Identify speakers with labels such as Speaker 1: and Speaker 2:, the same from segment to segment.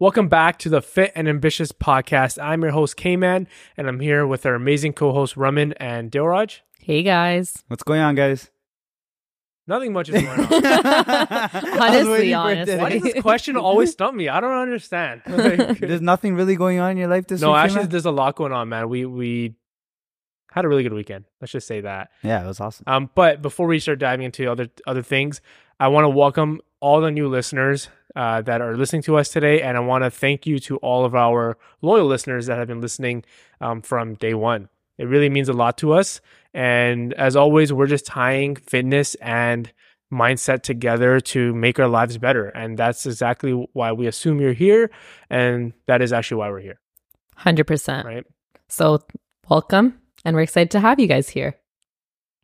Speaker 1: Welcome back to the Fit and Ambitious podcast. I'm your host, K Man, and I'm here with our amazing co hosts, Raman and Dilraj.
Speaker 2: Hey guys.
Speaker 3: What's going on, guys?
Speaker 1: Nothing much is going on.
Speaker 2: Honestly, honestly.
Speaker 1: Why does this question always stump me? I don't understand. Like-
Speaker 3: There's nothing really going on in your life this
Speaker 1: no,
Speaker 3: week.
Speaker 1: No, actually,
Speaker 3: Kima?
Speaker 1: there's a lot going on, man. We we had a really good weekend. Let's just say that.
Speaker 3: yeah, it was awesome.
Speaker 1: Um, but before we start diving into other other things, I want to welcome all the new listeners uh, that are listening to us today, and I want to thank you to all of our loyal listeners that have been listening um, from day one. It really means a lot to us, and as always, we're just tying fitness and mindset together to make our lives better, and that's exactly why we assume you're here, and that is actually why we're here,
Speaker 2: 100%.
Speaker 1: right?
Speaker 2: So, welcome. And we're excited to have you guys here.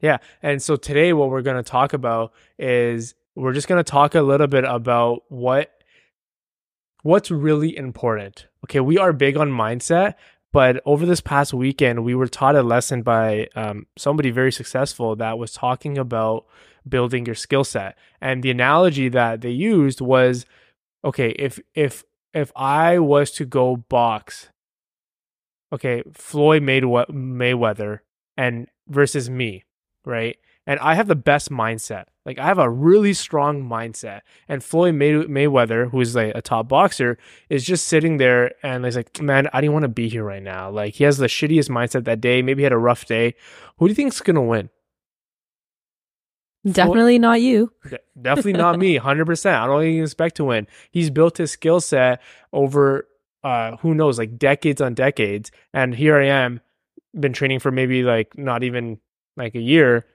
Speaker 1: Yeah. And so today, what we're going to talk about is we're just going to talk a little bit about what what's really important. Okay, we are big on mindset, but over this past weekend, we were taught a lesson by um, somebody very successful that was talking about building your skill set. And the analogy that they used was, okay, if if if I was to go box, okay, Floyd Maywe- Mayweather and versus me, right? And I have the best mindset. Like I have a really strong mindset. And Floyd May- Mayweather, who is like a top boxer, is just sitting there and he's like, "Man, I didn't want to be here right now." Like he has the shittiest mindset that day. Maybe he had a rough day. Who do you think's gonna win?
Speaker 2: Definitely not you.
Speaker 1: Definitely not me, hundred percent. I don't even expect to win. He's built his skill set over uh who knows, like decades on decades. And here I am, been training for maybe like not even like a year,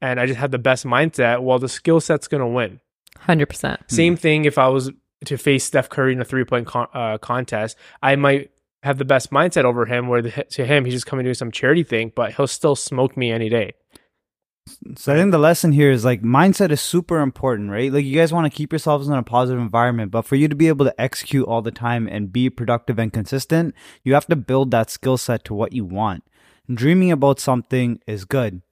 Speaker 1: and I just have the best mindset. Well, the skill set's gonna win.
Speaker 2: 100%.
Speaker 1: Same thing if I was to face Steph Curry in a three point con- uh, contest, I might have the best mindset over him. Where the, to him, he's just coming to do some charity thing, but he'll still smoke me any day.
Speaker 3: So I think the lesson here is like mindset is super important, right? Like you guys want to keep yourselves in a positive environment, but for you to be able to execute all the time and be productive and consistent, you have to build that skill set to what you want. Dreaming about something is good.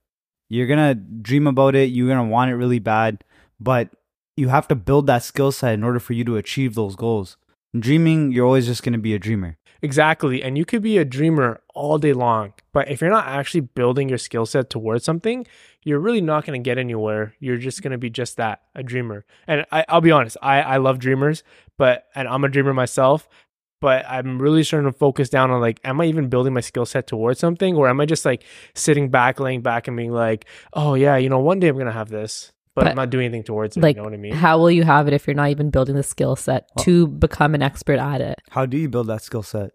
Speaker 3: You're going to dream about it, you're going to want it really bad, but you have to build that skill set in order for you to achieve those goals. Dreaming, you're always just going to be a dreamer.
Speaker 1: Exactly. And you could be a dreamer all day long, but if you're not actually building your skill set towards something, you're really not going to get anywhere. You're just going to be just that, a dreamer. And I, I'll be honest, I, I love dreamers, but, and I'm a dreamer myself, but I'm really starting to focus down on like, am I even building my skill set towards something? Or am I just like sitting back, laying back and being like, oh yeah, you know, one day I'm going to have this, but,
Speaker 2: But,
Speaker 1: I'm not doing anything towards it.
Speaker 2: Like,
Speaker 1: you know what I mean?
Speaker 2: how will you have it if you're not even building the skill set to become an expert at it?
Speaker 3: How do you build that skill set?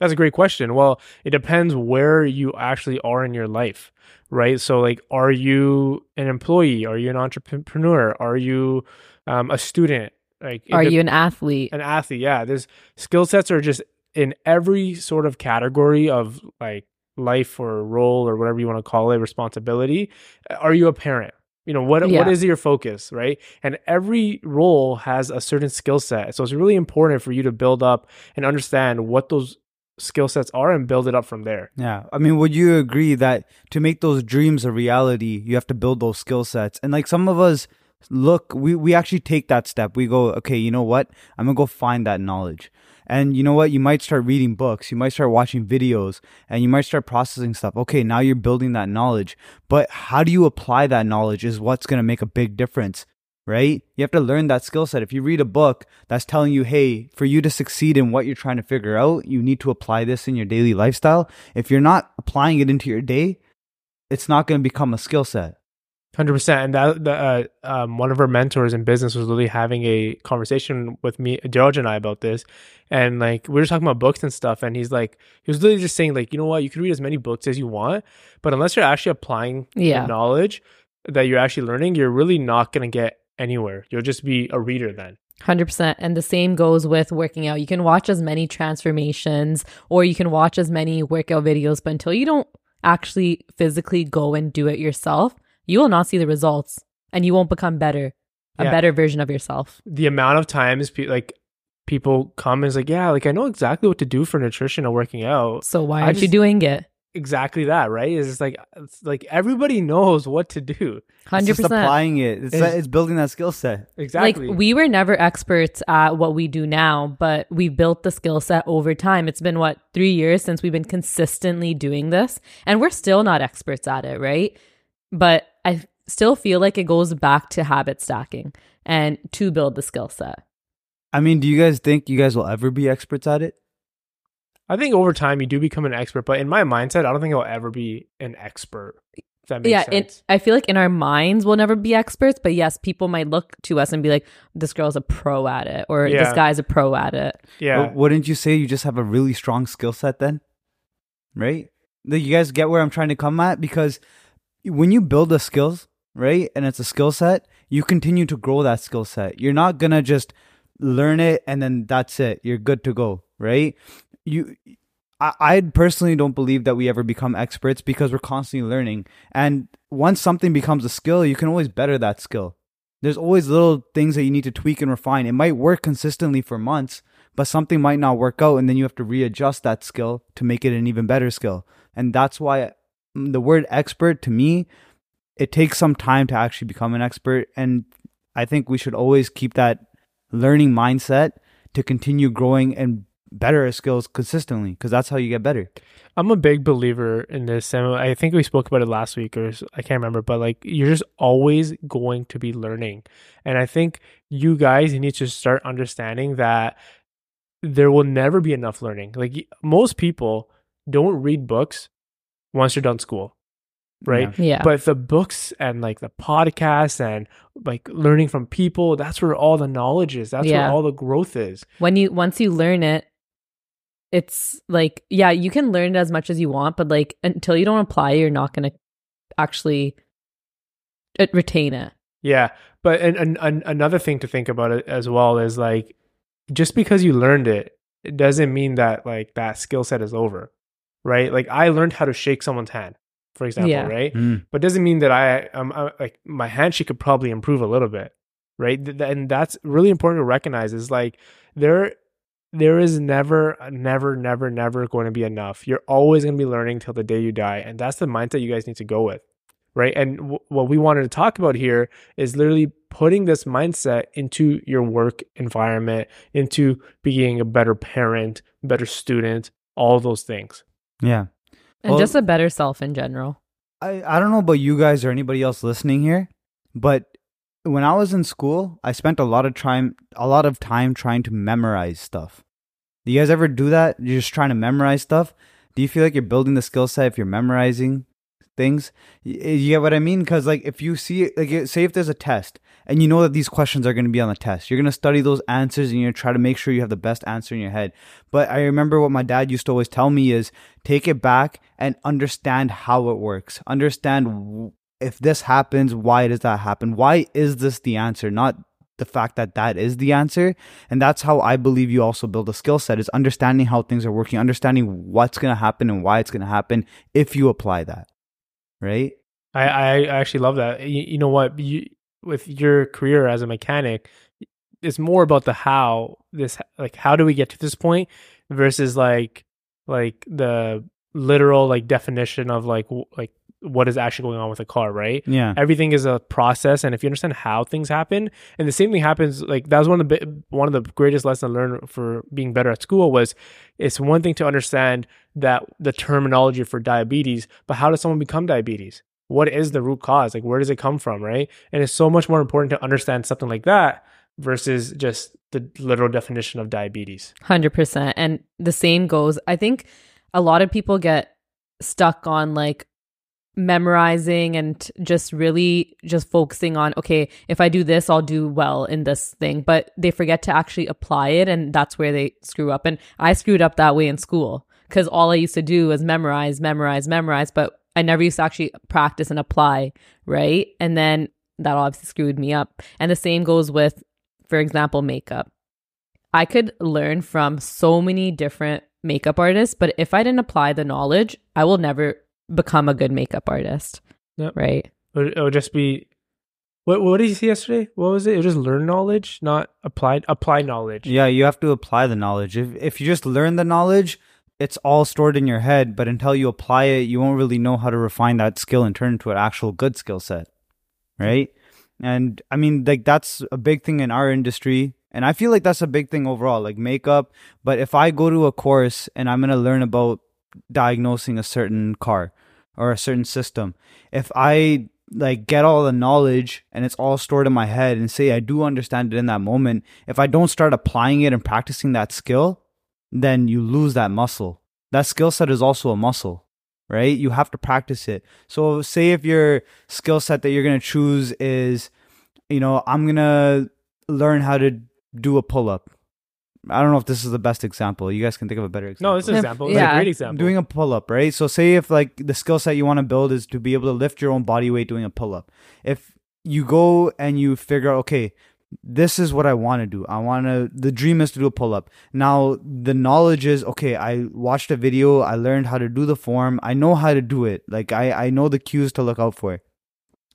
Speaker 1: That's a great question. Well, it depends where you actually are in your life, right? So, like, are you an employee? Are you an entrepreneur? Are you um, a student? Like,
Speaker 2: Are
Speaker 1: dep-
Speaker 2: you an athlete?
Speaker 1: an athlete? Yeah, there's skill sets are just in every sort of category of like life or role or whatever you want to call it, responsibility. Are you a parent? You know what? What
Speaker 2: Yeah.
Speaker 1: is your focus, right? And every role has a certain skill set, so it's really important for you to build up and understand what those skill sets are and build it up from there.
Speaker 3: Yeah. I mean, would you agree that to make those dreams a reality, you have to build those skill sets? And like some of us look, we, we actually take that step. We go, okay, you know what? I'm to go find that knowledge. And you know what? You might start reading books, you might start watching videos, and you might start processing stuff. Okay, now you're building that knowledge. But how do you apply that knowledge is what's to make a big difference right? You have to learn that skill set. If you read a book that's telling you, hey, for you to succeed in what you're trying to figure out, you need to apply this in your daily lifestyle. If you're not applying it into your day, it's not going to become a skill set.
Speaker 1: Hundred percent, and that the, uh, um, one of our mentors in business was literally having a conversation with me, George and I, about this, and like we were talking about books and stuff, and he's like, he was literally just saying like, you know what, you can read as many books as you want, but unless you're actually applying
Speaker 2: Yeah.
Speaker 1: the knowledge that you're actually learning, you're really not gonna get anywhere. You'll just be a reader then.
Speaker 2: 100%. And the same goes with working out. You can watch as many transformations or you can watch as many workout videos, but until you don't actually physically go and do it yourself, you will not see the results and you won't become better, a
Speaker 1: Yeah.
Speaker 2: better version of yourself.
Speaker 1: The amount of times pe- like people come and is like, yeah, like I know exactly what to do for nutrition and working out.
Speaker 2: So why aren't you doing it?
Speaker 1: exactly that, right? Is it's like it's like everybody knows what to do.
Speaker 3: It's
Speaker 2: Hundred
Speaker 3: just
Speaker 2: percent.
Speaker 3: applying it. It's,
Speaker 1: It's-
Speaker 3: it's building that skill set.
Speaker 1: Exactly.
Speaker 2: Like we were never experts at what we do now, but we built the skill set over time. It's been what three years since we've been consistently doing this, and we're still not experts at it, right? But I still feel like it goes back to habit stacking and to build the skill set.
Speaker 3: I mean, do you guys think you guys will ever be experts at it?
Speaker 1: I think over time you do become an expert, but in my mindset, I don't think I'll ever be an expert. If that makes
Speaker 2: yeah,
Speaker 1: sense.
Speaker 2: it, I feel like in our minds we'll never be experts, but yes, people might look to us and be like, "This girl's a pro at it," or "This guy's a pro at it."
Speaker 1: yeah.
Speaker 3: But wouldn't you say you just have a really strong skill set then? Right? Like, you guys get where I'm trying to come at? Because when you build the skills, right, and it's a skill set, you continue to grow that skill set. You're not gonna just learn it and then that's it. You're good to go, right? You I, I personally don't believe that we ever become experts because we're constantly learning. And once something becomes a skill, you can always better that skill. There's always little things that you need to tweak and refine. It might work consistently for months, but something might not work out, and then you have to readjust that skill to make it an even better skill. And that's why the word expert to me, it takes some time to actually become an expert. And I think we should always keep that learning mindset to continue growing and better our skills consistently because that's how you get better.
Speaker 1: I'm a big believer in this, and I think we spoke about it last week, or I can't remember. But like, you're just always going to be learning, and I think you guys need to start understanding that there will never be enough learning. Like most people don't read books once you're done school, right?
Speaker 3: Yeah.
Speaker 2: Yeah,
Speaker 1: But the books and like the podcasts and like learning from people, that's where all the knowledge is. That's
Speaker 2: Yeah.
Speaker 1: where all the growth is.
Speaker 2: when you once you learn it it's like yeah you can learn it as much as you want but like until you don't apply you're not going to actually uh, retain it
Speaker 1: Yeah, but and, and, and another thing to think about it as well is like just because you learned it, it doesn't mean that like that skill set is over, right? Like I learned how to shake someone's hand, for example,
Speaker 2: Yeah.
Speaker 1: right?
Speaker 3: Mm.
Speaker 1: But doesn't mean that I um I, like my handshake could probably improve a little bit, right? Th- th- And that's really important to recognize is like there there is never never never never going to be enough. You're always going to be learning till the day you die, and that's the mindset you guys need to go with right? And w- what we wanted to talk about here is literally putting this mindset into your work environment, into being a better parent, better student, all those things.
Speaker 3: Yeah.
Speaker 2: and
Speaker 3: Well-
Speaker 2: just a better self in general
Speaker 3: I, I don't know about you guys or anybody else listening here, but when I was in school, I spent a lot of time a lot of time trying to memorize stuff. Do you guys ever do that? You're just trying to memorize stuff? Do you feel like you're building the skill set if you're memorizing things? You get what I mean? Because like if you see like say if there's a test and you know that these questions are going to be on the test, you're going to study those answers and you're going to try to make sure you have the best answer in your head. But I remember what my dad used to always tell me is take it back and understand how it works. Understand if this happens, why does that happen? Why is this the answer? Not the fact that that is the answer. And that's how I believe you also build a skill set is understanding how things are working, understanding what's going to happen and why it's going to happen if you apply that. Right?
Speaker 1: I, I actually love that. You, you know what? You, with your career as a mechanic, it's more about the how. This like how do we get to this point versus like like the literal like definition of like w- like what is actually going on with a car, right?
Speaker 3: Yeah.
Speaker 1: everything is a process and if you understand how things happen and the same thing happens like that was one of the one of the greatest lessons i learned for being better at school was it's one thing to understand that the terminology for diabetes but how does someone become diabetes what is the root cause? Like where does it come from right? And it's so much more important to understand something like that versus just the literal definition of diabetes.
Speaker 2: 100% and the same goes i think a lot of people get stuck on like memorizing and just really just focusing on okay if i do this i'll do well in this thing. But they forget to actually apply it and that's where they screw up. And i screwed up that way in school because all i used to do was memorize memorize memorize. But i never used to actually practice and apply right and then that obviously screwed me up and the same goes with for example makeup I could learn from so many different makeup artists, but if I didn't apply the knowledge, I will never become a good makeup artist.
Speaker 1: Yep.
Speaker 2: Right.
Speaker 1: it would, just be what what did you see yesterday what was it it was just learn knowledge not applied apply knowledge
Speaker 3: Yeah, you have to apply the knowledge. If if you just learn the knowledge, it's all stored in your head, but until you apply it, you won't really know how to refine that skill and turn it into an actual good skill set. Right? And I mean, like that's a big thing in our industry. And I feel like that's a big thing overall, like makeup. But if I go to a course and I'm going to learn about diagnosing a certain car or a certain system, if I like get all the knowledge and it's all stored in my head and say I do understand it in that moment, if I don't start applying it and practicing that skill, then you lose that muscle. That skill set is also a muscle, right? You have to practice it. So say if your skill set that you're going to choose is, you know, I'm going to learn how to do a pull up. I don't know if this is the best example. You guys can think of a better example.
Speaker 1: No, this is an
Speaker 2: Yeah.
Speaker 1: example. It's
Speaker 2: Yeah.
Speaker 1: a great example.
Speaker 3: Doing a pull up, right? So say if like the skill set you want to build is to be able to lift your own body weight doing a pull up. If you go and you figure out, okay, this is what I want to do. I want to, the dream is to do a pull up. Now the knowledge is, okay, I watched a video. I learned how to do the form. I know how to do it. Like I, I know the cues to look out for.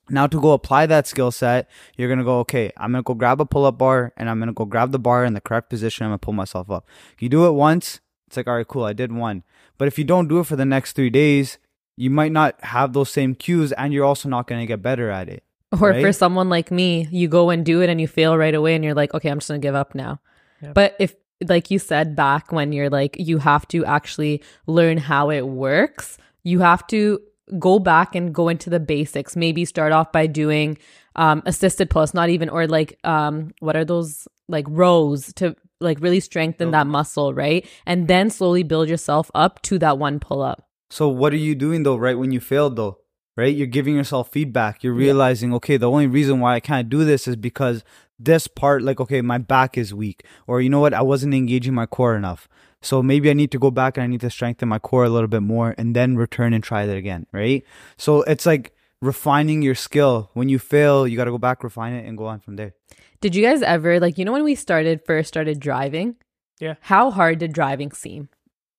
Speaker 3: Now to go apply that skill set, you're gonna go, okay, I'm gonna go grab a pull-up bar and I'm gonna go grab the bar in the correct position. I'm gonna pull myself up. You do it once, it's like, all right, cool, I did one. But if you don't do it for the next three days, you might not have those same cues and you're also not gonna get better at it.
Speaker 2: Or for someone like me, you go and do it and you fail right away and you're like, okay, I'm just going to give up now.
Speaker 1: Yeah.
Speaker 2: But if, like you said back when you're like, you have to actually learn how it works, you have to go back and go into the basics. Maybe start off by doing um, assisted pull-ups, not even, or like, um, what are those like rows to like really strengthen that muscle, right? And then slowly build yourself up to that one pull-up.
Speaker 3: So what are you doing though, right when you failed though? Right? You're giving yourself feedback. You're realizing, okay, the only reason why I can't do this is because this part, like, okay, my back is weak. Or you know what, I wasn't engaging my core enough. So maybe I need to go back and I need to strengthen my core a little bit more and then return and try that again, right? So it's like refining your skill. When you fail, you gotta go back, refine it, and go on from there.
Speaker 2: Did you guys ever, like, you know, when we started, first started driving?
Speaker 1: Yeah.
Speaker 2: How hard did driving seem?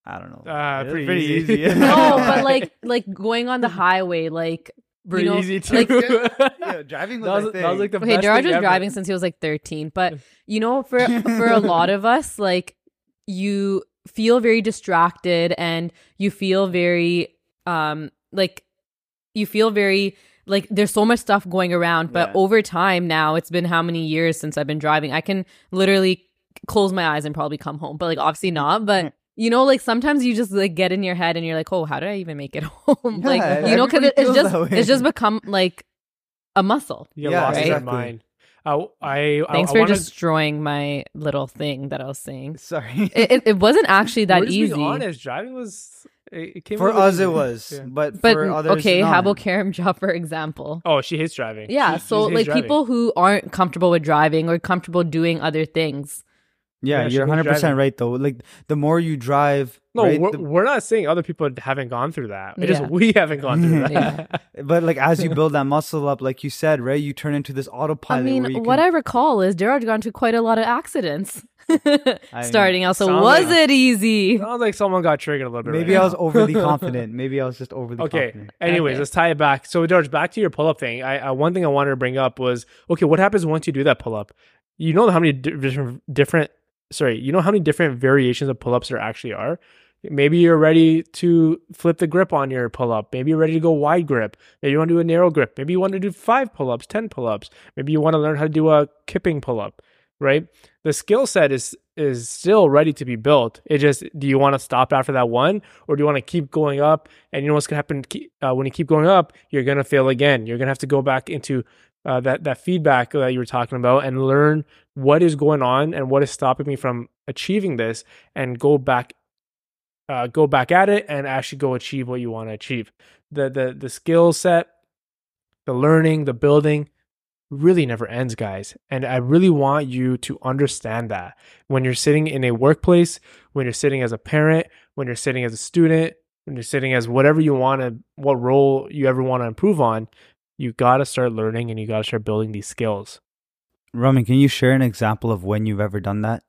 Speaker 3: I don't know.
Speaker 1: Uh,
Speaker 3: It's
Speaker 1: pretty easy.
Speaker 3: yeah.
Speaker 2: no, but like like going on the highway, like
Speaker 1: Pretty
Speaker 2: you know,
Speaker 1: easy too.
Speaker 2: like,
Speaker 3: yeah, driving
Speaker 1: that
Speaker 3: was,
Speaker 1: was, that was like the
Speaker 2: okay,
Speaker 1: best
Speaker 2: Gerard
Speaker 1: thing
Speaker 2: was
Speaker 1: ever.
Speaker 2: driving since he was like thirteen, but you know, for for a lot of us, like you feel very distracted and you feel very um like you feel very like there's so much stuff going around but
Speaker 3: Yeah.
Speaker 2: over time now it's been how many years since i've been driving i can literally close my eyes and probably come home but like obviously not but you know like sometimes you just like get in your head and you're like oh how did i even make it home like
Speaker 3: Yeah,
Speaker 2: you know because it, it's just it's just become like a muscle
Speaker 1: You
Speaker 3: Yeah,
Speaker 1: lost in your mind. Uh, I, I,
Speaker 2: thanks
Speaker 1: I
Speaker 2: for
Speaker 1: wanna,
Speaker 2: destroying my little thing that i was saying
Speaker 3: Sorry.
Speaker 2: it, it, it wasn't actually that
Speaker 1: we're just
Speaker 2: easy
Speaker 1: Being honest, driving was it, it came
Speaker 3: for us,
Speaker 1: easy.
Speaker 3: it was,
Speaker 1: Yeah.
Speaker 3: but,
Speaker 2: but
Speaker 3: others,
Speaker 2: okay how
Speaker 3: not.
Speaker 2: about karam Jah, for example
Speaker 1: Oh, she hates driving.
Speaker 2: Yeah,
Speaker 1: She- she
Speaker 2: so like
Speaker 1: driving.
Speaker 2: people who aren't comfortable with driving or comfortable doing other things.
Speaker 3: Yeah,
Speaker 1: Yeah,
Speaker 3: you're 100 percent right though. Like the more you drive,
Speaker 1: No,
Speaker 3: right,
Speaker 1: we're,
Speaker 3: the-
Speaker 1: we're not saying other people haven't gone through that. It is
Speaker 2: Yeah.
Speaker 1: we haven't gone through that.
Speaker 2: Yeah.
Speaker 3: but like as you build that muscle up, like you said, right, you turn into this autopilot.
Speaker 2: I mean,
Speaker 3: where you
Speaker 2: what
Speaker 3: can,
Speaker 2: I recall is Gerard got into quite a lot of accidents starting out. So was
Speaker 1: like-
Speaker 2: it easy?
Speaker 1: Sounds like someone got triggered a little bit.
Speaker 3: maybe
Speaker 1: right
Speaker 3: I
Speaker 1: now.
Speaker 3: was overly confident. Maybe I was just overly
Speaker 1: Okay.
Speaker 3: confident.
Speaker 1: Anyways,
Speaker 2: Okay.
Speaker 1: let's tie it back. So, George, back to your pull-up thing. I, I one thing I wanted to bring up was okay. What happens once you do that pull-up? You know how many di- different different sorry, you know how many different variations of pull-ups there actually are. Maybe you're ready to flip the grip on your pull-up. Maybe you're ready to go wide grip. Maybe you want to do a narrow grip. Maybe you want to do five pull-ups, ten pull-ups. Maybe you want to learn how to do a kipping pull-up. Right? The skill set is is still ready to be built. It just do you want to stop after that one, or do you want to keep going up? And you know what's gonna happen uh, when you keep going up? You're gonna fail again. You're gonna have to go back into uh, that that feedback that you were talking about and learn what is going on and what is stopping me from achieving this, and go back, uh, go back at it and actually go achieve what you want to achieve. The the the skill set, the learning, the building really never ends, guys. And I really want you to understand that when you're sitting in a workplace, when you're sitting as a parent, when you're sitting as a student, when you're sitting as whatever you want to, what role you ever want to improve on, you got to start learning and you got to start building these skills.
Speaker 3: Raman, can you share an example of when you've ever done that?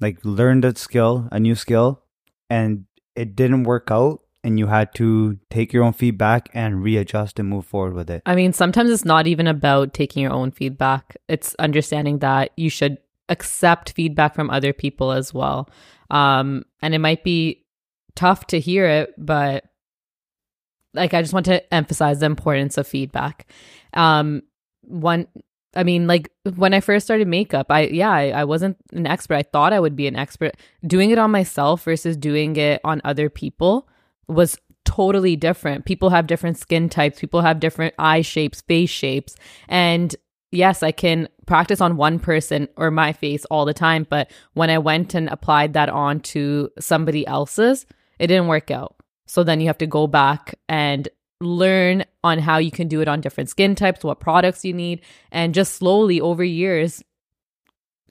Speaker 3: Like learned a skill, a new skill, and it didn't work out, and you had to take your own feedback and readjust and move forward with it.
Speaker 2: I mean, sometimes it's not even about taking your own feedback. It's understanding that you should accept feedback from other people as well. Um, and it might be tough to hear it, but like I just want to emphasize the importance of feedback. Um, one, I mean, like when I first started makeup, I yeah, I, I wasn't an expert. I thought I would be an expert. Doing it on myself versus doing it on other people was totally different. People have different skin types, people have different eye shapes, face shapes. And yes, I can practice on one person or my face all the time, but when I went and applied that on to somebody else's, it didn't work out. So then you have to go back and learn on how you can do it on different skin types, what products you need, and just slowly over years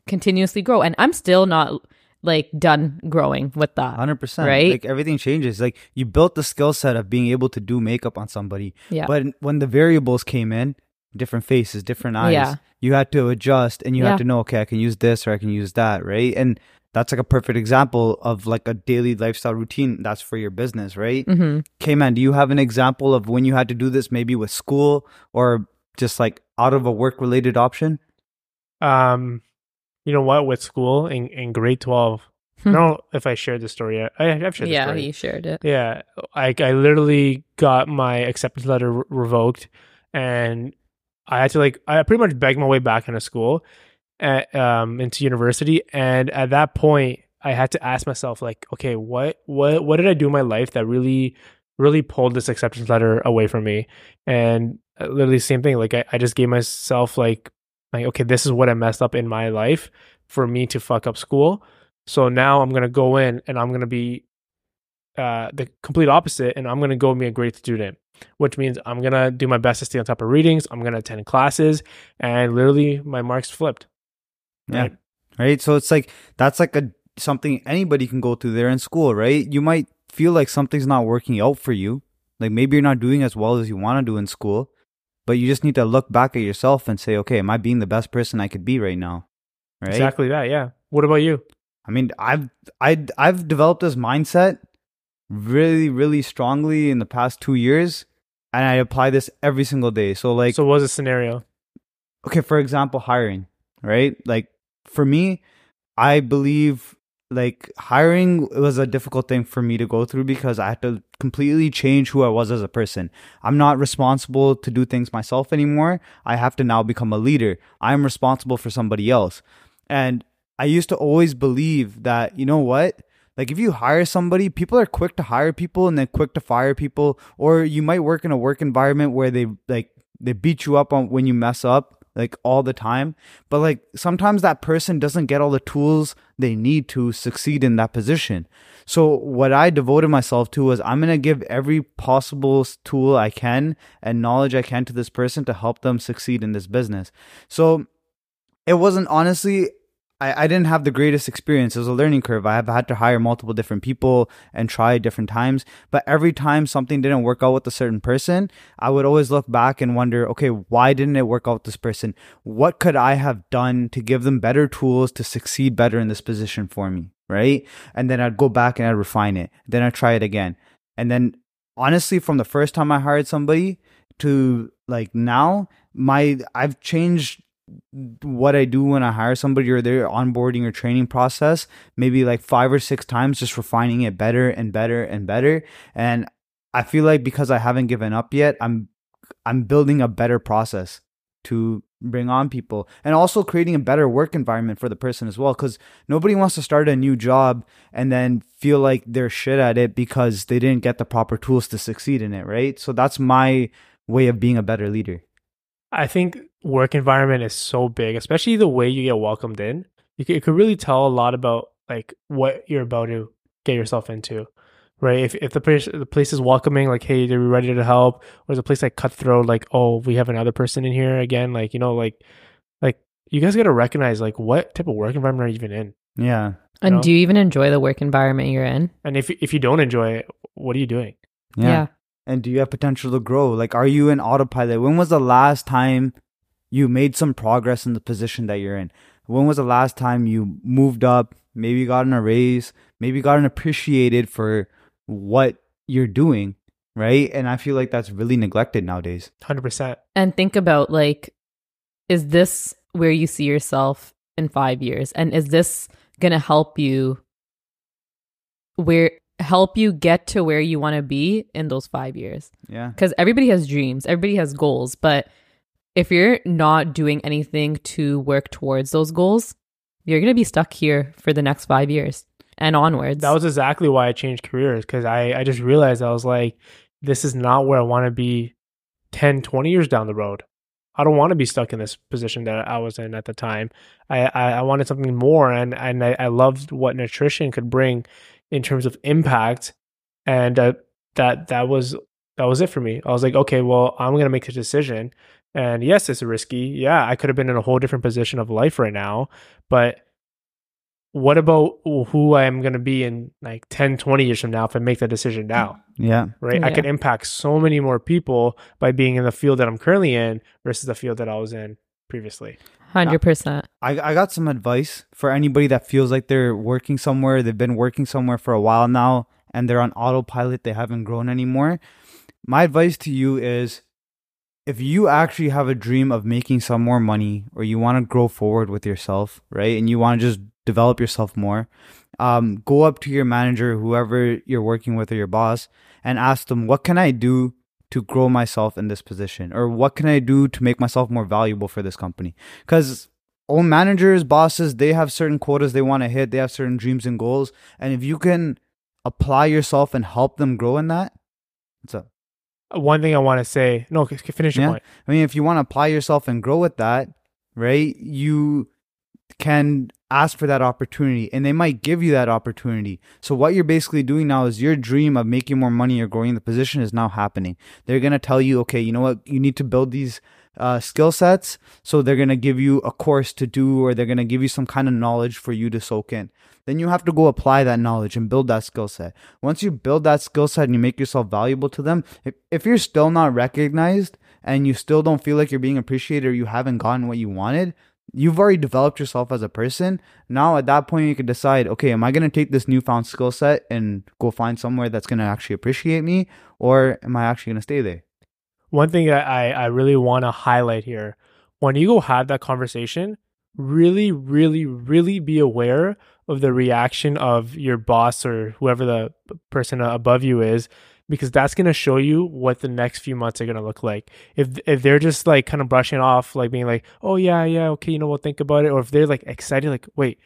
Speaker 2: continuously grow. And I'm still not like done growing with that.
Speaker 3: Hundred percent,
Speaker 2: Right?
Speaker 3: Like everything changes. Like you built the skill set of being able to do makeup on somebody,
Speaker 2: Yeah.
Speaker 3: but when the variables came in, different faces, different eyes,
Speaker 2: Yeah.
Speaker 3: you had to adjust, and you
Speaker 2: Yeah.
Speaker 3: had to know, okay, I can use this or I can use that, right? And that's like a perfect example of like a daily lifestyle routine. That's for your business, right?
Speaker 2: hmm
Speaker 3: Okay, man, do you have an example of when you had to do this, maybe with school or just like out of a work related option?
Speaker 1: Um, you know what? With school in, in grade twelve, I don't know if I shared the story yet. I, I've shared the
Speaker 2: Yeah,
Speaker 1: story.
Speaker 2: you shared it.
Speaker 1: Yeah, I I literally got my acceptance letter re- revoked, and I had to like I pretty much begged my way back into school, at, um, into university, and at that point, I had to ask myself like, okay, what what what did I do in my life that really really pulled this acceptance letter away from me? And uh, literally same thing. Like I, I just gave myself like like okay, this is what I messed up in my life for me to fuck up school. So now I'm gonna go in and I'm gonna be uh, the complete opposite, and I'm gonna go be a great student, which means I'm gonna do my best to stay on top of readings. I'm gonna attend classes, and literally my marks flipped.
Speaker 3: Yeah.
Speaker 1: Right?
Speaker 3: right so it's like that's like a something anybody can go through there in school right you might feel like something's not working out for you like maybe you're not doing as well as you want to do in school but you just need to look back at yourself and say okay am i being the best person i could be right now right
Speaker 1: Exactly that. Yeah. What about you?
Speaker 3: i mean i've I, i've developed this mindset really really strongly in the past two years and i apply this every single day so like
Speaker 1: so, what was a scenario?
Speaker 3: okay for example hiring right like for me i believe like hiring was a difficult thing for me to go through because i had to completely change who i was as a person. I'm not responsible to do things myself anymore. I have to now become a leader. I'm responsible for somebody else. And i used to always believe that you know what? Like if you hire somebody people are quick to hire people and then quick to fire people. Or you might work in a work environment where they like they beat you up on when you mess up like all the time. But like sometimes that person doesn't get all the tools they need to succeed in that position. So what i devoted myself to was i'm going to give every possible tool i can and knowledge i can to this person to help them succeed in this business. So it wasn't honestly I, I didn't have the greatest experience. It was a learning curve. I have had to hire multiple different people and try different times. But every time something didn't work out with a certain person, I would always look back and wonder, okay, why didn't it work out with this person? What could I have done to give them better tools to succeed better in this position for me? Right. And then I'd go back and I'd refine it. Then I'd try it again. And then honestly, from the first time I hired somebody to like now, my I've changed what I do when I hire somebody or their onboarding or training process, maybe like five or six times, just refining it better and better and better. And I feel like because I haven't given up yet, I'm I'm building a better process to bring on people and also creating a better work environment for the person as well. Because nobody wants to start a new job and then feel like they're shit at it because they didn't get the proper tools to succeed in it right? So that's my way of being a better leader.
Speaker 1: I think work environment is so big, especially the way you get welcomed in. You could, it could really tell a lot about like what you're about to get yourself into, right? If if the place the place is welcoming, like hey, they're we ready to help, or is a place like cutthroat, like oh, we have another person in here again, like you know, like like you guys got to recognize like what type of work environment are you even in,
Speaker 3: yeah
Speaker 2: And
Speaker 1: know?
Speaker 2: do you even enjoy the work environment you're in?
Speaker 1: and if if you don't enjoy it, what are you doing?
Speaker 3: yeah and do you have potential to grow like are you in autopilot when was the last time you made some progress in the position that you're in when was the last time you moved up maybe gotten a raise maybe gotten appreciated for what you're doing right and i feel like that's really neglected nowadays
Speaker 1: Hundred percent.
Speaker 2: And think about like, is this where you see yourself in five years? And is this going to help you where help you get to where you want to be in those five years?
Speaker 3: Yeah.
Speaker 2: Because everybody has dreams, everybody has goals, but if you're not doing anything to work towards those goals, you're going to be stuck here for the next five years and onwards.
Speaker 1: That was exactly why I changed careers because I, I just realized I was like, this is not where I want to be 10, 20 years down the road. I don't want to be stuck in this position that I was in at the time. I, I, I wanted something more and, and I, I loved what nutrition could bring in terms of impact. And uh, that that was that was it for me. I was like, okay, well, I'm gonna make a decision. And yes, it's risky. Yeah, I could have been in a whole different position of life right now, but what about who I am going to be in like 10, 20 years from now if I make that decision now?
Speaker 3: Yeah.
Speaker 1: Right. I
Speaker 2: Yeah.
Speaker 1: could impact so many more people by being in the field that I'm currently in versus the field that I was in previously.
Speaker 2: 100%.
Speaker 3: I, I got some advice for anybody that feels like they're working somewhere, they've been working somewhere for a while now, and they're on autopilot, they haven't grown anymore. My advice to you is if you actually have a dream of making some more money or you want to grow forward with yourself, right? And you want to just develop yourself more, um, go up to your manager, whoever you're working with or your boss, and ask them, what can I do to grow myself in this position? Or what can I do to make myself more valuable for this company? Because own managers, bosses, they have certain quotas they want to hit, they have certain dreams and goals. And if you can apply yourself and help them grow in that, it's a
Speaker 1: Uh, one thing I want to say, no, finish your
Speaker 3: Yeah.
Speaker 1: point.
Speaker 3: I mean, if you want to apply yourself and grow with that, right, you can ask for that opportunity and they might give you that opportunity. So, what you're basically doing now is your dream of making more money or growing the position is now happening. They're going to tell you, okay, you know what, you need to build these uh, skill sets. So, they're going to give you a course to do or they're going to give you some kind of knowledge for you to soak in. Then you have to go apply that knowledge and build that skill set. Once you build that skill set and you make yourself valuable to them, if, if you're still not recognized and you still don't feel like you're being appreciated or you haven't gotten what you wanted, you've already developed yourself as a person. Now, at that point, you can decide okay, am I going to take this newfound skill set and go find somewhere that's going to actually appreciate me, or am I actually going to stay there?
Speaker 1: One thing that I, I really want to highlight here when you go have that conversation, really, really, really be aware of the reaction of your boss or whoever the person above you is, because that's going to show you what the next few months are going to look like. If if they're just like kind of brushing off, like being like, oh yeah, yeah, okay, you know, we'll think about it, or if they're like excited, like, wait,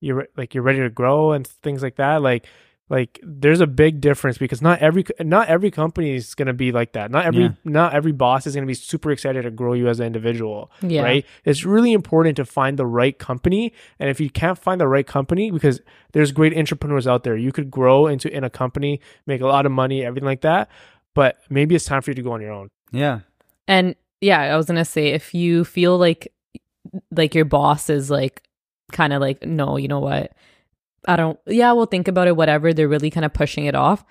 Speaker 1: you're re- like you're ready to grow and things like that, like like there's a big difference because not every not every company is going to be like that not every
Speaker 3: Yeah.
Speaker 1: not every boss is going to be super excited to grow you as an individual
Speaker 2: Yeah.
Speaker 1: right it's really important to find the right company and if you can't find the right company because there's great entrepreneurs out there you could grow into in a company make a lot of money everything like that but maybe it's time for you to go on your own
Speaker 3: Yeah.
Speaker 2: And yeah, I was gonna say if you feel like like your boss is like kind of like, no, you know what? I don't yeah, we'll think about it, whatever. They're really kind of pushing it off.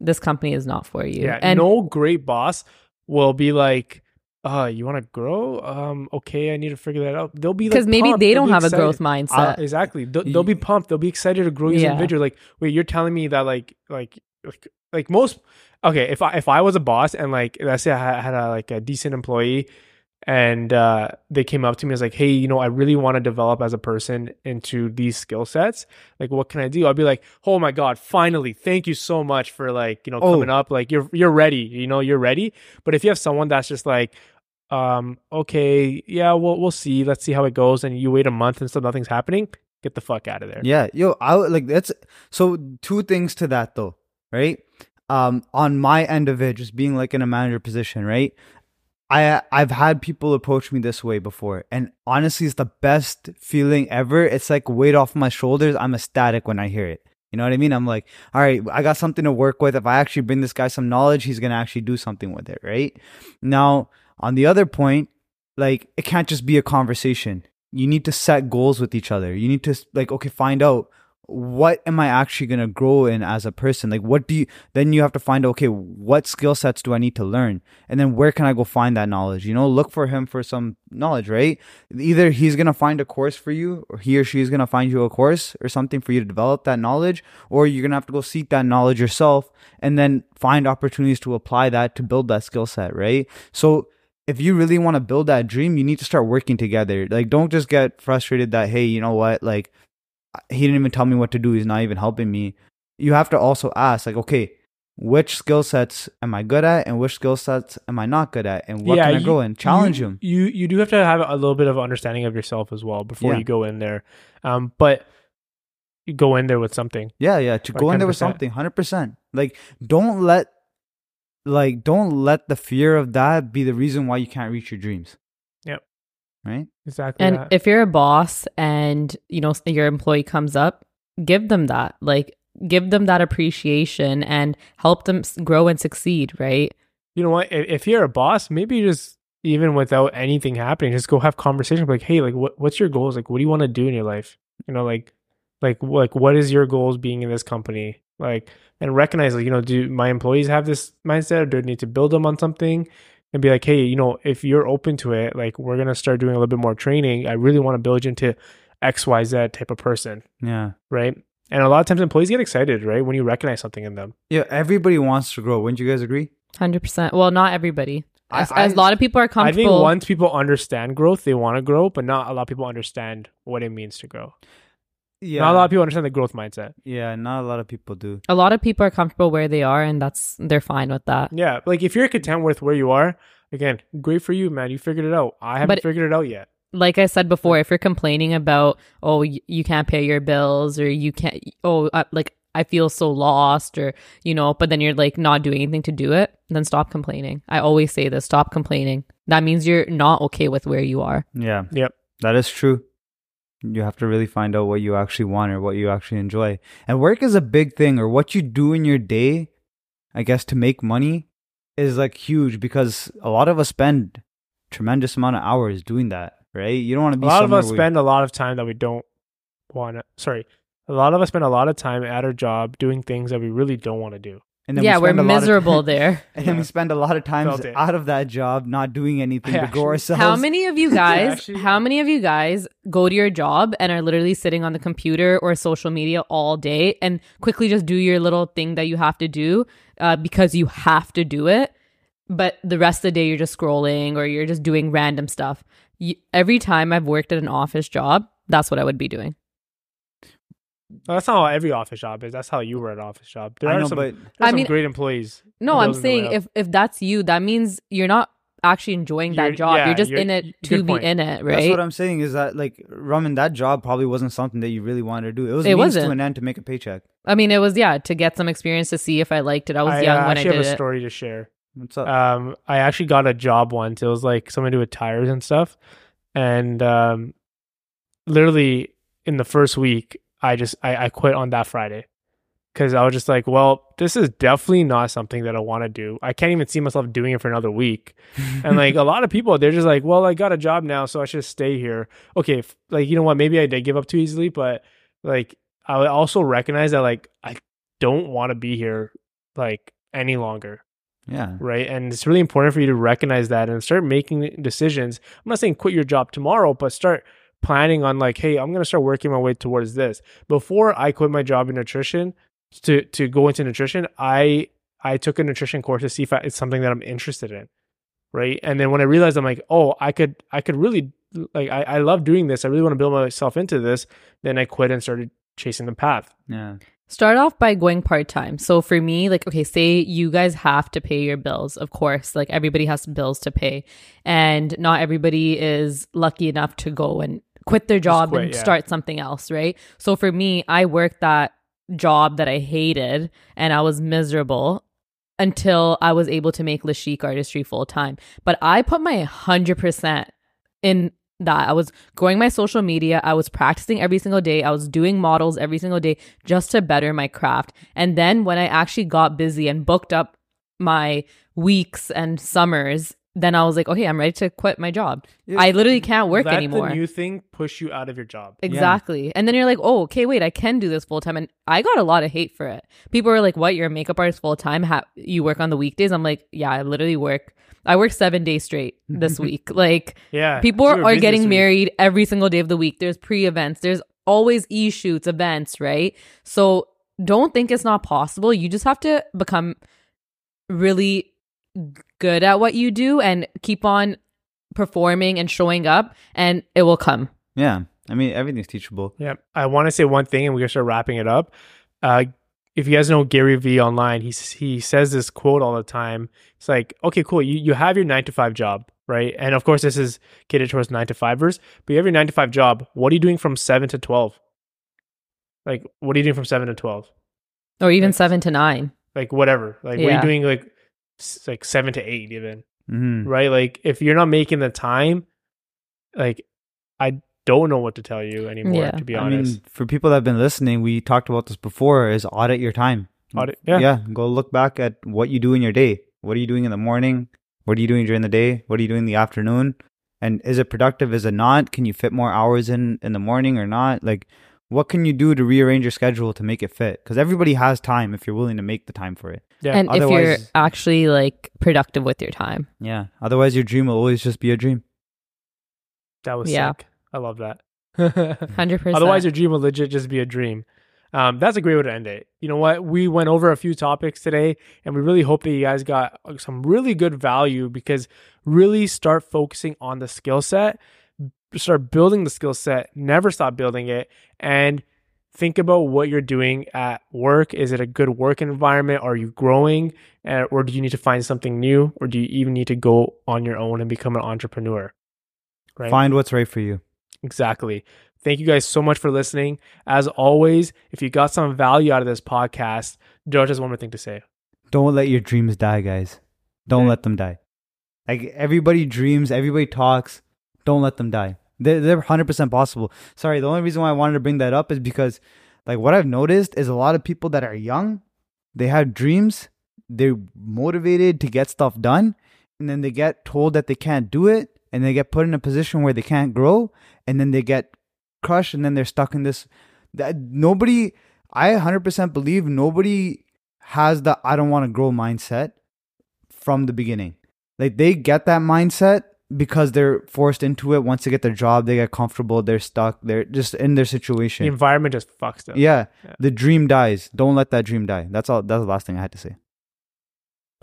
Speaker 2: This company is not for you.
Speaker 1: yeah
Speaker 2: and
Speaker 1: no great boss will be like uh you want to grow um okay i need to figure that out they'll be like
Speaker 2: because maybe
Speaker 1: pumped.
Speaker 2: they don't have a growth mindset.
Speaker 1: Uh, exactly. They'll, they'll be pumped. They'll be excited to grow you as
Speaker 2: Yeah.
Speaker 1: an individual. Like, wait, you're telling me that like like like like most. Okay, if I if I was a boss and like let's say I had a like a decent employee, and uh, they came up to me was like, hey, you know, I really want to develop as a person into these skill sets. Like, what can I do? I'd be like, oh my god, finally, thank you so much for like you know
Speaker 3: Oh.
Speaker 1: coming up. Like you're you're ready. You know, you're ready. But if you have someone that's just like um okay yeah we'll we'll see let's see how it goes and you wait a month and still nothing's happening get the fuck out of there
Speaker 3: Yeah, yo, I like that's so two things to that though, right? Um, on my end of it, just being like in a manager position, right? I I've had people approach me this way before, and honestly, it's the best feeling ever. It's like weight off my shoulders. I'm ecstatic when I hear it. You know what I mean? I'm like, all right, I got something to work with. If I actually bring this guy some knowledge, he's gonna actually do something with it, right? Now, on the other point, like it can't just be a conversation. You need to set goals with each other. You need to like, okay, find out what am I actually gonna grow in as a person? Like, what do you? Then you have to find okay, what skill sets do I need to learn, and then where can I go find that knowledge? You know, look for him for some knowledge, right? Either he's gonna find a course for you, or he or she is gonna find you a course or something for you to develop that knowledge, or you're gonna have to go seek that knowledge yourself, and then find opportunities to apply that to build that skill set, right? So if you really want to build that dream, you need to start working together. Like, don't just get frustrated that, hey, you know what? Like, he didn't even tell me what to do. He's not even helping me. You have to also ask, like, okay, which skill sets am I good at and which skill sets am I not good at? And what
Speaker 1: Yeah,
Speaker 3: can I
Speaker 1: you-
Speaker 3: grow in? Challenge
Speaker 1: you,
Speaker 3: him.
Speaker 1: You you do have to have a little bit of understanding of yourself as well before
Speaker 3: Yeah.
Speaker 1: you go in there. Um, but you go in there with something.
Speaker 3: Yeah, yeah. To
Speaker 1: Like
Speaker 3: go in there with something, hundred percent. Like, don't let, like, don't let the fear of that be the reason why you can't reach your dreams.
Speaker 1: Yep.
Speaker 3: Right.
Speaker 1: Exactly.
Speaker 2: And
Speaker 1: that.
Speaker 2: if you're a boss and you know your employee comes up, give them that. Like give them that appreciation and help them grow and succeed, right?
Speaker 1: you know what? If, if you're a boss, maybe just even without anything happening, just go have conversation. Like, hey, like, what what's your goals? Like, what do you want to do in your life? You know, like, like, like, what is your goals being in this company? Like, and recognize, like, you know, do my employees have this mindset, or do I need to build them on something? And be like, hey, you know, if you're open to it, like, we're gonna start doing a little bit more training. I really want to build you into X, Y, Z type of person,
Speaker 3: Yeah.
Speaker 1: right? And a lot of times, employees get excited, right, when you recognize something in them.
Speaker 3: Yeah. Everybody wants to grow. Wouldn't you guys agree?
Speaker 2: Hundred percent. Well, not everybody.
Speaker 3: I-
Speaker 2: As, as
Speaker 3: I-
Speaker 2: a lot of people are comfortable.
Speaker 1: I think once people understand growth, they want to grow, but not a lot of people understand what it means to grow.
Speaker 3: Yeah.
Speaker 1: Not a lot of people understand the growth mindset.
Speaker 3: Yeah. Not a lot of people do.
Speaker 2: a lot of people are comfortable where they are, and that's they're fine with that.
Speaker 1: Yeah, like if you're content with where you are, again, great for you, man. You figured it out. I haven't
Speaker 2: But-
Speaker 1: figured it out yet.
Speaker 2: like I said before, if you're complaining about, oh, you can't pay your bills or you can't, oh, uh, like I feel so lost or, you know, but then you're like not doing anything to do it, then stop complaining. I always say this stop complaining. That means you're not okay with where you are.
Speaker 3: Yeah.
Speaker 1: Yep.
Speaker 3: That is true. You have to really find out what you actually want or what you actually enjoy. And work is a big thing, or what you do in your day, I guess, to make money is like huge because a lot of us spend tremendous amount of hours doing that, right? You don't want to be A
Speaker 1: lot of us spend a lot of time that we don't want to. Sorry, a lot of us spend a lot of time at our job doing things that we really don't want to do.
Speaker 3: And then
Speaker 2: yeah,
Speaker 3: we
Speaker 2: we're
Speaker 3: spend a lot of-
Speaker 2: miserable there.
Speaker 3: and then we spend a lot of times out of that job not doing anything
Speaker 1: I
Speaker 3: to grow
Speaker 1: actually-
Speaker 3: ourselves.
Speaker 2: How many of you guys,
Speaker 1: Actually-
Speaker 2: how many of you guys go to your job and are literally sitting on the computer or social media all day and quickly just do your little thing that you have to do uh, because you have to do it, but the rest of the day you're just scrolling or you're just doing random stuff. You, every time I've worked at an office job, that's what I would be doing.
Speaker 1: Well, that's not how every office job is. That's how you were at an office job. There
Speaker 3: I
Speaker 1: are
Speaker 3: know,
Speaker 1: some,
Speaker 3: but
Speaker 1: there's
Speaker 2: I
Speaker 1: some
Speaker 2: mean-
Speaker 1: great employees.
Speaker 2: No, I'm saying if if that's you, that means you're not actually enjoying that
Speaker 1: You're-
Speaker 2: job.
Speaker 1: yeah,
Speaker 2: you're just
Speaker 1: you're-
Speaker 2: in it to be
Speaker 1: point.
Speaker 2: in it, right?
Speaker 3: That's what I'm saying is that like Raman, that job probably wasn't something that you really wanted to do. It was
Speaker 2: It
Speaker 3: means to
Speaker 2: wasn't.
Speaker 3: an end to make a paycheck.
Speaker 2: I mean, it was yeah to get some experience to see if I liked it. I was
Speaker 1: I
Speaker 2: young
Speaker 1: uh,
Speaker 2: when I
Speaker 1: actually
Speaker 2: did
Speaker 1: have a
Speaker 2: it.
Speaker 1: story to share.
Speaker 3: What's up?
Speaker 1: Um, I actually got a job once. It was like something to do with tires and stuff, and um, literally in the first week, I just I, I quit on that Friday because I was just like, well, this is definitely not something that I want to do. I can't even see myself doing it for another week. and like a lot of people, they're just like, well, I got a job now, so I should stay here. Okay, f- like you know what? Maybe I did give up too easily, but like I would also recognize that like I don't want to be here like any longer
Speaker 3: yeah.
Speaker 1: right? And it's really important for you to recognize that and start making decisions. I'm not saying quit your job tomorrow, but start planning on like, hey, I'm gonna start working my way towards this. Before I quit my job in nutrition to to go into nutrition, I I took a nutrition course to see if I, it's something that I'm interested in, right? And then when I realized I'm like, oh, I could I could really like I, I love doing this. I really want to build myself into this. Then I quit and started chasing the path.
Speaker 3: Yeah.
Speaker 2: Start off by going part time. So for me, like, okay, say you guys have to pay your bills. Of course, like everybody has bills to pay, and not everybody is lucky enough to go and quit their job
Speaker 1: quit,
Speaker 2: and
Speaker 1: yeah.
Speaker 2: start something else, right? So for me, I worked that job that I hated and I was miserable until I was able to make Lashik artistry full time. But I put my 100% in that. I was growing my social media. I was practicing every single day. I was doing models every single day just to better my craft. And then when I actually got busy and booked up my weeks and summers, then I was like, okay, I'm ready to quit my job.
Speaker 3: Yeah.
Speaker 2: I literally can't work
Speaker 1: Let
Speaker 2: anymore.
Speaker 1: the new thing push you out of your job.
Speaker 2: Exactly. And then you're like, oh, okay, wait, I can do this full time. And I got a lot of hate for it. People were like, what? You're a makeup artist full time? Ha- you work on the weekdays? I'm like, yeah, I literally work. I work seven days straight this week. Like,
Speaker 1: Yeah,
Speaker 2: people are, are getting
Speaker 1: week.
Speaker 2: married every single day of the week. There's pre events, there's always e shoots, events, right? So don't think it's not possible. You just have to become really good at what you do and keep on performing and showing up and it will come.
Speaker 3: Yeah. I mean, everything's teachable.
Speaker 1: Yeah. I want to say one thing and we're going to start wrapping it up. Uh, if you guys know Gary Vee online, he, he says this quote all the time. It's like, okay, cool. You, you have your nine to five job, right? And of course, this is catered towards nine to fivers, but you have your nine to five job. What are you doing from seven to 12? Like, what are you doing from seven to 12?
Speaker 2: Or even
Speaker 1: Like-
Speaker 2: 7 to 9.
Speaker 1: Like, whatever. Like, what are you doing? Like, s- like seven to eight, even.
Speaker 3: hmm
Speaker 1: right? Like if you're not making the time, like I don't know what to tell you anymore.
Speaker 2: Yeah.
Speaker 1: To be
Speaker 3: I
Speaker 1: honest,
Speaker 3: mean, for people that have been listening, we talked about this before is audit your time.
Speaker 1: Audit- yeah.
Speaker 3: Yeah. Go look back at what you do in your day. What are you doing in the morning? What are you doing during the day? What are you doing in the afternoon? And is it productive? Is it not? Can you fit more hours in in the morning or not? Like, what can you do to rearrange your schedule to make it fit? Because everybody has time if you're willing to make the time for it.
Speaker 1: Yeah,
Speaker 2: and if you're
Speaker 3: otherwise-
Speaker 2: actually like productive with your time.
Speaker 3: Yeah. Otherwise, your dream will always just be a dream.
Speaker 1: that was
Speaker 2: Yeah.
Speaker 1: sick. I love that.
Speaker 2: 100%.
Speaker 1: Otherwise, your dream will legit just be a dream. Um, that's a great way to end it. You know what? We went over a few topics today, and we really hope that you guys got some really good value because really start focusing on the skill set, start building the skill set, never stop building it, and think about what you're doing at work. Is it a good work environment? Are you growing? Uh, or do you need to find something new? Or do you even need to go on your own and become an entrepreneur? Right.
Speaker 3: Find what's right for you.
Speaker 1: Exactly. Thank you guys so much for listening. As always, if you got some value out of this podcast, George has one more thing to say.
Speaker 3: Don't let your dreams die, guys. Don't
Speaker 1: Yeah.
Speaker 3: let them die. Like everybody dreams, everybody talks. Don't let them die. They're, they're 100% possible. Sorry, the only reason why I wanted to bring that up is because, like, what I've noticed is a lot of people that are young, they have dreams, they're motivated to get stuff done, and then they get told that they can't do it, and they get put in a position where they can't grow, and then they get crushed, and then they're stuck in this. That nobody, I 100% believe nobody has the I don't want to grow mindset from the beginning. Like they get that mindset because they're forced into it. Once they get their job, they get comfortable, they're stuck, they're just in their
Speaker 1: The
Speaker 3: situation.
Speaker 1: environment just fucks them.
Speaker 3: Yeah,
Speaker 1: Yeah.
Speaker 3: the dream dies. Don't let that dream die. That's all. That's the last thing I had to say.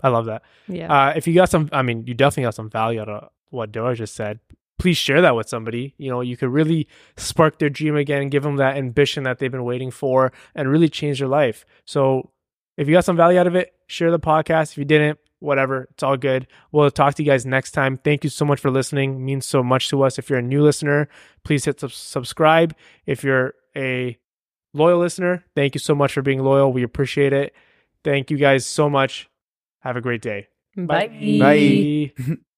Speaker 1: I love that.
Speaker 2: yeah.
Speaker 1: Uh, if you got some, I mean, you definitely got some value out of what Dora just said. Please share that with somebody. You know, you could really spark their dream again, give them that ambition that they've been waiting for, and really change their life. So, if you got some value out of it, share the podcast. If you didn't, whatever, it's all good. We'll talk to you guys next time. Thank you so much for listening. It means so much to us. If you're a new listener, please hit sub- subscribe. If you're a loyal listener, thank you so much for being loyal. We appreciate it. Thank you guys so much. Have a great day.
Speaker 2: Bye.
Speaker 3: Bye.